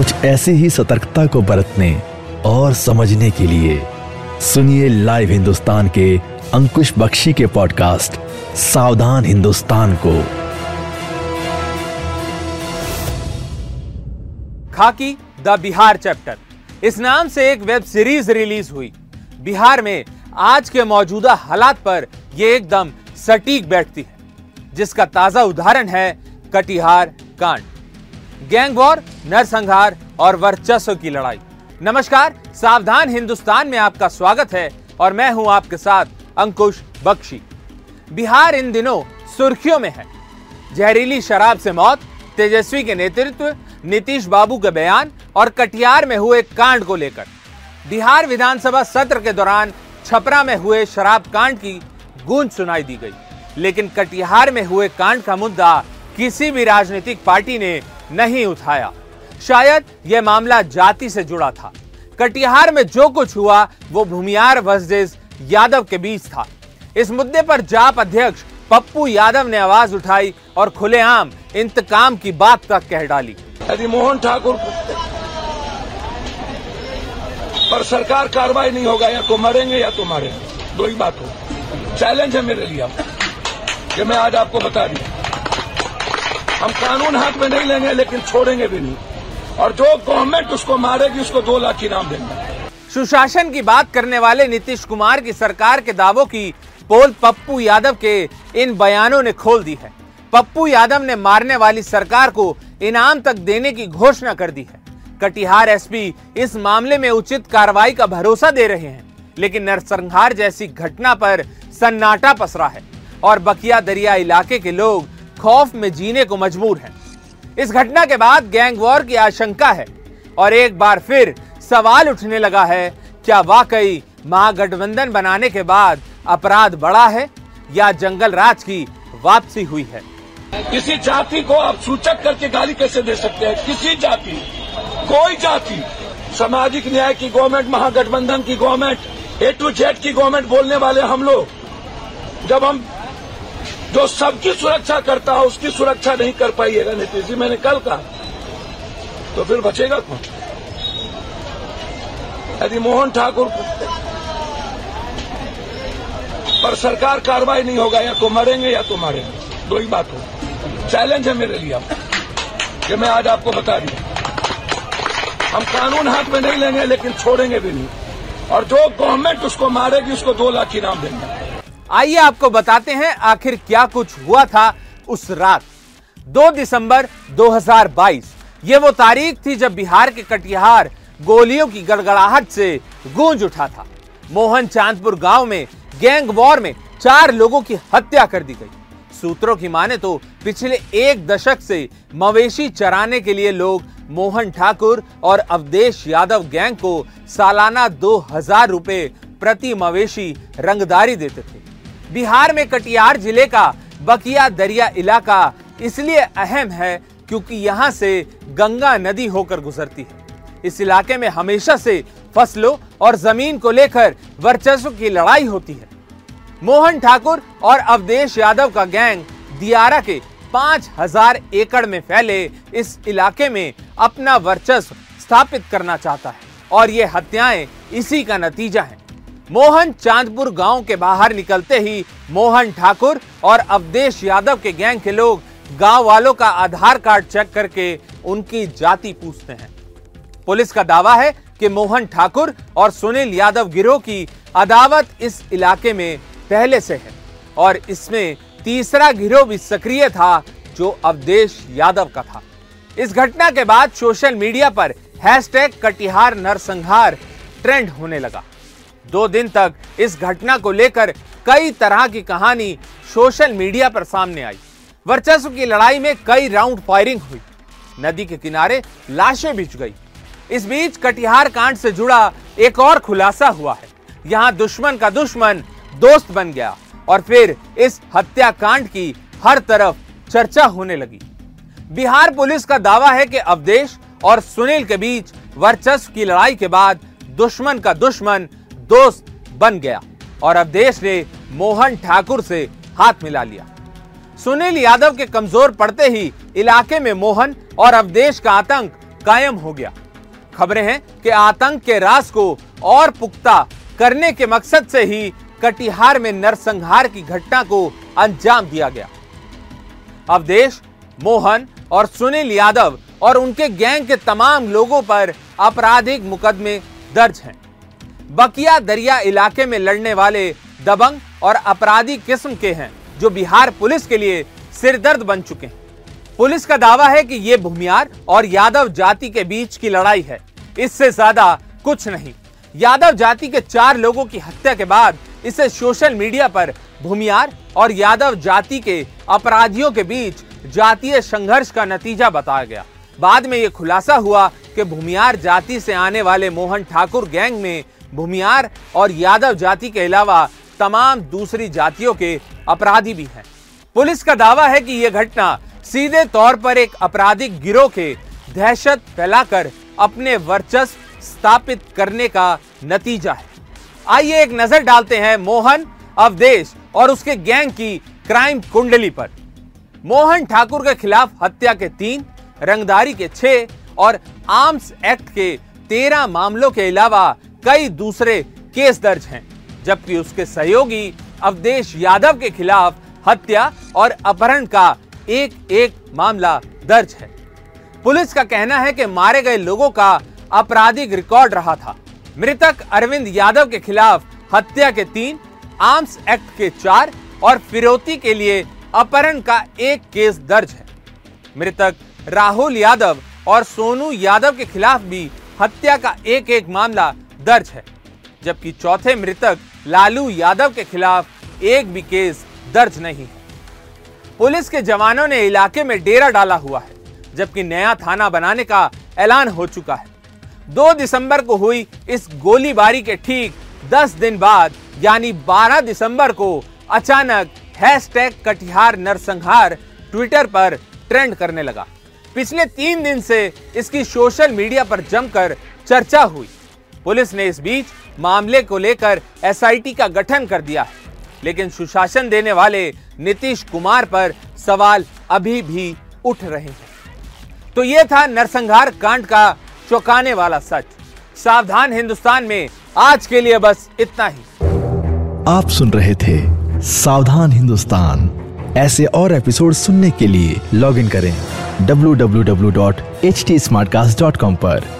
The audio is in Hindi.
कुछ ऐसी ही सतर्कता को बरतने और समझने के लिए सुनिए लाइव हिंदुस्तान के अंकुश बख्शी के पॉडकास्ट, सावधान हिंदुस्तान को। Khakee, the Bihar chapter. इस नाम से एक वेब सीरीज़ रिलीज़ हुई। बिहार में आज के मौजूदा हालात पर यह एकदम सटीक बैठती है, जिसका ताज़ा उदाहरण है कटिहार कांड। गैंग वॉर, नरसंहार और वर्चस्व की लड़ाई। नमस्कार, सावधान हिंदुस्तान में आपका स्वागत है और मैं हूँ आपके साथ अंकुश बख्शी। बिहार इन दिनों सुर्खियों में है। जहरीली शराब से मौत, तेजस्वी के नेतृत्व, नीतीश बाबू के बयान और कटिहार में हुए कांड को लेकर। बिहार विधानसभा सत्र के दौरान छपरा में हुए शराब कांड की गूंज सुनाई दी गई। लेकिन कटिहार में हुए कांड का मुद्दा किसी भी राजनीतिक पार्टी ने नहीं उठाया। शायद यह मामला जाति से जुड़ा था। कटिहार में जो कुछ हुआ, वो भूमियार वर्सेस यादव के बीच था। इस मुद्दे पर जाप अध्यक्ष पप्पू यादव ने आवाज़ उठाई और खुलेआम इंतकाम की बात तक कह डाली। यदि मोहन ठाकुर पर सरकार कार्रवाई नहीं होगा, या तो मरेंगे या तो मारेंगे। दो ही बात हो। चैलेंज है मेरे लिए कि मैं आज आपको बता दिया हम कानून हाथ में नहीं लेंगे, लेकिन छोड़ेंगे भी नहीं। और जो गवर्नमेंट उसको मारेगी, उसको दो लाख इनाम देंगे। सुशासन की बात करने वाले नीतीश कुमार की सरकार के दावों की पोल पप्पू यादव के इन बयानों ने खोल दी है। पप्पू यादव ने मारने वाली सरकार को इनाम तक देने की घोषणा कर दी है। कटिहार एसपी इस मामले में उचित कार्रवाई का भरोसा दे रहे हैं, लेकिन नरसंहार जैसी घटना पर सन्नाटा पसरा है। और बकिया दरिया इलाके के लोग खौफ में जीने को मजबूर हैं। इस घटना के बाद गैंग वॉर की आशंका है और एक बार फिर सवाल उठने लगा है, क्या वाकई महागठबंधन बनाने के बाद अपराध बढ़ा है या जंगल राज की वापसी हुई है? किसी जाति को आप सूचक करके गाली कैसे दे सकते हैं? किसी जाति, कोई जाति, सामाजिक न्याय की गवर्नमेंट, महागठबंधन की गवर्नमेंट ए टू जेड की गवर्नमेंट बोलने वाले हम लोग, जब हम जो सबकी सुरक्षा करता है, उसकी सुरक्षा नहीं कर पाइएगा नीतीश जी। मैंने कल कहा। तो फिर बचेगा कौन? यदि मोहन ठाकुर पर सरकार कार्रवाई नहीं होगा, या तो मरेंगे या तो मारेंगे। दो ही बात हो। चैलेंज है मेरे लिए कि मैं आज आपको बता दिया हम कानून हाथ में नहीं लेंगे, लेकिन छोड़ेंगे भी नहीं। और जो गवर्नमेंट उसको मारेगी, उसको दो लाख इनाम देंगे। आइए आपको बताते हैं आखिर क्या कुछ हुआ था उस रात। 2 दिसंबर 2022 ये वो तारीख थी जब बिहार के कटिहार गोलियों की गड़गड़ाहट से गूंज उठा था। मोहन चांदपुर गाँव में गैंग वॉर में चार लोगों की हत्या कर दी गई। सूत्रों की माने तो पिछले एक दशक से मवेशी चराने के लिए लोग मोहन ठाकुर और अवधेश यादव गैंग को सालाना दो हज़ार रुपए प्रति मवेशी रंगदारी देते थे। बिहार में कटिहार ज़िले का बकिया दरिया इलाका इसलिए अहम है क्योंकि यहाँ से गंगा नदी होकर गुजरती है। इस इलाके में हमेशा से फ़सलों और ज़मीन को लेकर वर्चस्व की लड़ाई होती है। मोहन ठाकुर और अवधेश यादव का गैंग दियारा के पाँच हज़ार एकड़ में फैले इस इलाके में अपना वर्चस्व स्थापित करना चाहता है और ये हत्याएँ इसी का नतीजा है। मोहन चांदपुर गाँव के बाहर निकलते ही मोहन ठाकुर और अवधेश यादव के गैंग के लोग गाँव वालों का आधार कार्ड चेक करके उनकी जाति पूछते हैं। पुलिस का दावा है कि मोहन ठाकुर और सुनील यादव गिरोह की अदावत इस इलाके में पहले से है और इसमें तीसरा गिरोह भी सक्रिय था जो अवधेश यादव का था। इस घटना के बाद सोशल मीडिया पर हैशटैग कटिहार नरसंहार ट्रेंड होने लगा। दो दिन तक इस घटना को लेकर कई तरह की कहानी सोशल मीडिया पर सामने आई। वर्चस्व की लड़ाई में कई राउंड फायरिंग हुई। नदी के किनारे लाशें बिछ गई। इस बीच कटिहार कांड से जुड़ा एक और खुलासा हुआ है। यहाँ दुश्मन का दुश्मन दोस्त बन गया और फिर इस हत्याकांड की हर तरफ़ चर्चा होने लगी। बिहार पुलिस का दावा है कि अवदेश और सुनील के बीच वर्चस्व की लड़ाई के बाद दुश्मन का दुश्मन दोस्त बन गया और अवदेश ने मोहन ठाकुर से हाथ मिला लिया। सुनील यादव के कमज़ोर पड़ते ही इलाके में मोहन और अवदेश का आतंक कायम हो गया। खबरें हैं कि आतंक के रास को और पुख्ता करने के मकसद से ही कटिहार में नरसंहार की घटना को अंजाम दिया गया। अवदेश मोहन और सुनील यादव और उनके गैंग के तमाम लोगों पर आपराधिक मुकदमे दर्ज हैं। बकिया दरिया इलाके में लड़ने वाले दबंग और अपराधी किस्म के हैं, जो बिहार पुलिस के लिए सिरदर्द बन चुके हैं। पुलिस का दावा है कि ये भूमियार और यादव जाति के बीच की लड़ाई है। इससे ज़्यादा कुछ नहीं। यादव जाति के चार लोगों की हत्या के बाद इसे सोशल मीडिया पर भूमियार और यादव जाति के अपराधियों के बीच जातीय संघर्ष का नतीजा बताया गया। बाद में यह खुलासा हुआ कि भूमियार जाति से आने वाले मोहन ठाकुर गैंग में भूमियार और यादव जाति के अलावा तमाम दूसरी जातियों के अपराधी भी हैं। पुलिस का दावा है कि यह घटना सीधे तौर पर एक आपराधिक गिरोह के दहशत फैलाकर अपने वर्चस्व स्थापित करने का नतीजा है। आइए एक नज़र डालते हैं मोहन अवदेश और उसके गैंग की क्राइम कुंडली पर। मोहन ठाकुर के खिलाफ हत्या के तीन, रंगदारी के छह और आर्म्स एक्ट के तेरह मामलों के अलावा कई दूसरे केस दर्ज हैं, जबकि उसके सहयोगी अवधेश यादव के खिलाफ हत्या और अपहरण का एक एक मामला दर्ज है। पुलिस का कहना है कि मारे गए लोगों का आपराधिक रिकॉर्ड रहा था। मृतक अरविंद यादव के खिलाफ हत्या के तीन, आर्म्स एक्ट के चार और फिरौती के लिए अपहरण का एक केस दर्ज है। मृतक राहुल यादव और सोनू यादव के खिलाफ भी हत्या का एक एक मामला दर्ज है, जबकि चौथे मृतक लालू यादव के खिलाफ एक भी केस दर्ज नहीं है। पुलिस के जवानों ने इलाके में डेरा डाला हुआ है, जबकि नया थाना बनाने का ऐलान हो चुका है। दो दिसंबर को हुई इस गोलीबारी के ठीक दस दिन बाद, यानी 12 दिसंबर को अचानक हैशटैग कटिहार नरसंहार ट्विटर पर ट्रेंड करने लगा। पिछले तीन दिन से इसकी सोशल मीडिया पर जमकर चर्चा हुई। पुलिस ने इस बीच मामले को लेकर एसआईटी का गठन कर दिया। है लेकिन सुशासन देने वाले नीतीश कुमार पर सवाल अभी भी उठ रहे हैं। तो ये था नरसंहार कांड का चौंकाने वाला सच। सावधान हिंदुस्तान में आज के लिए बस इतना ही। आप सुन रहे थे सावधान हिंदुस्तान। ऐसे और एपिसोड सुनने के लिए लॉग इन करें www.htsmartcast.com पर।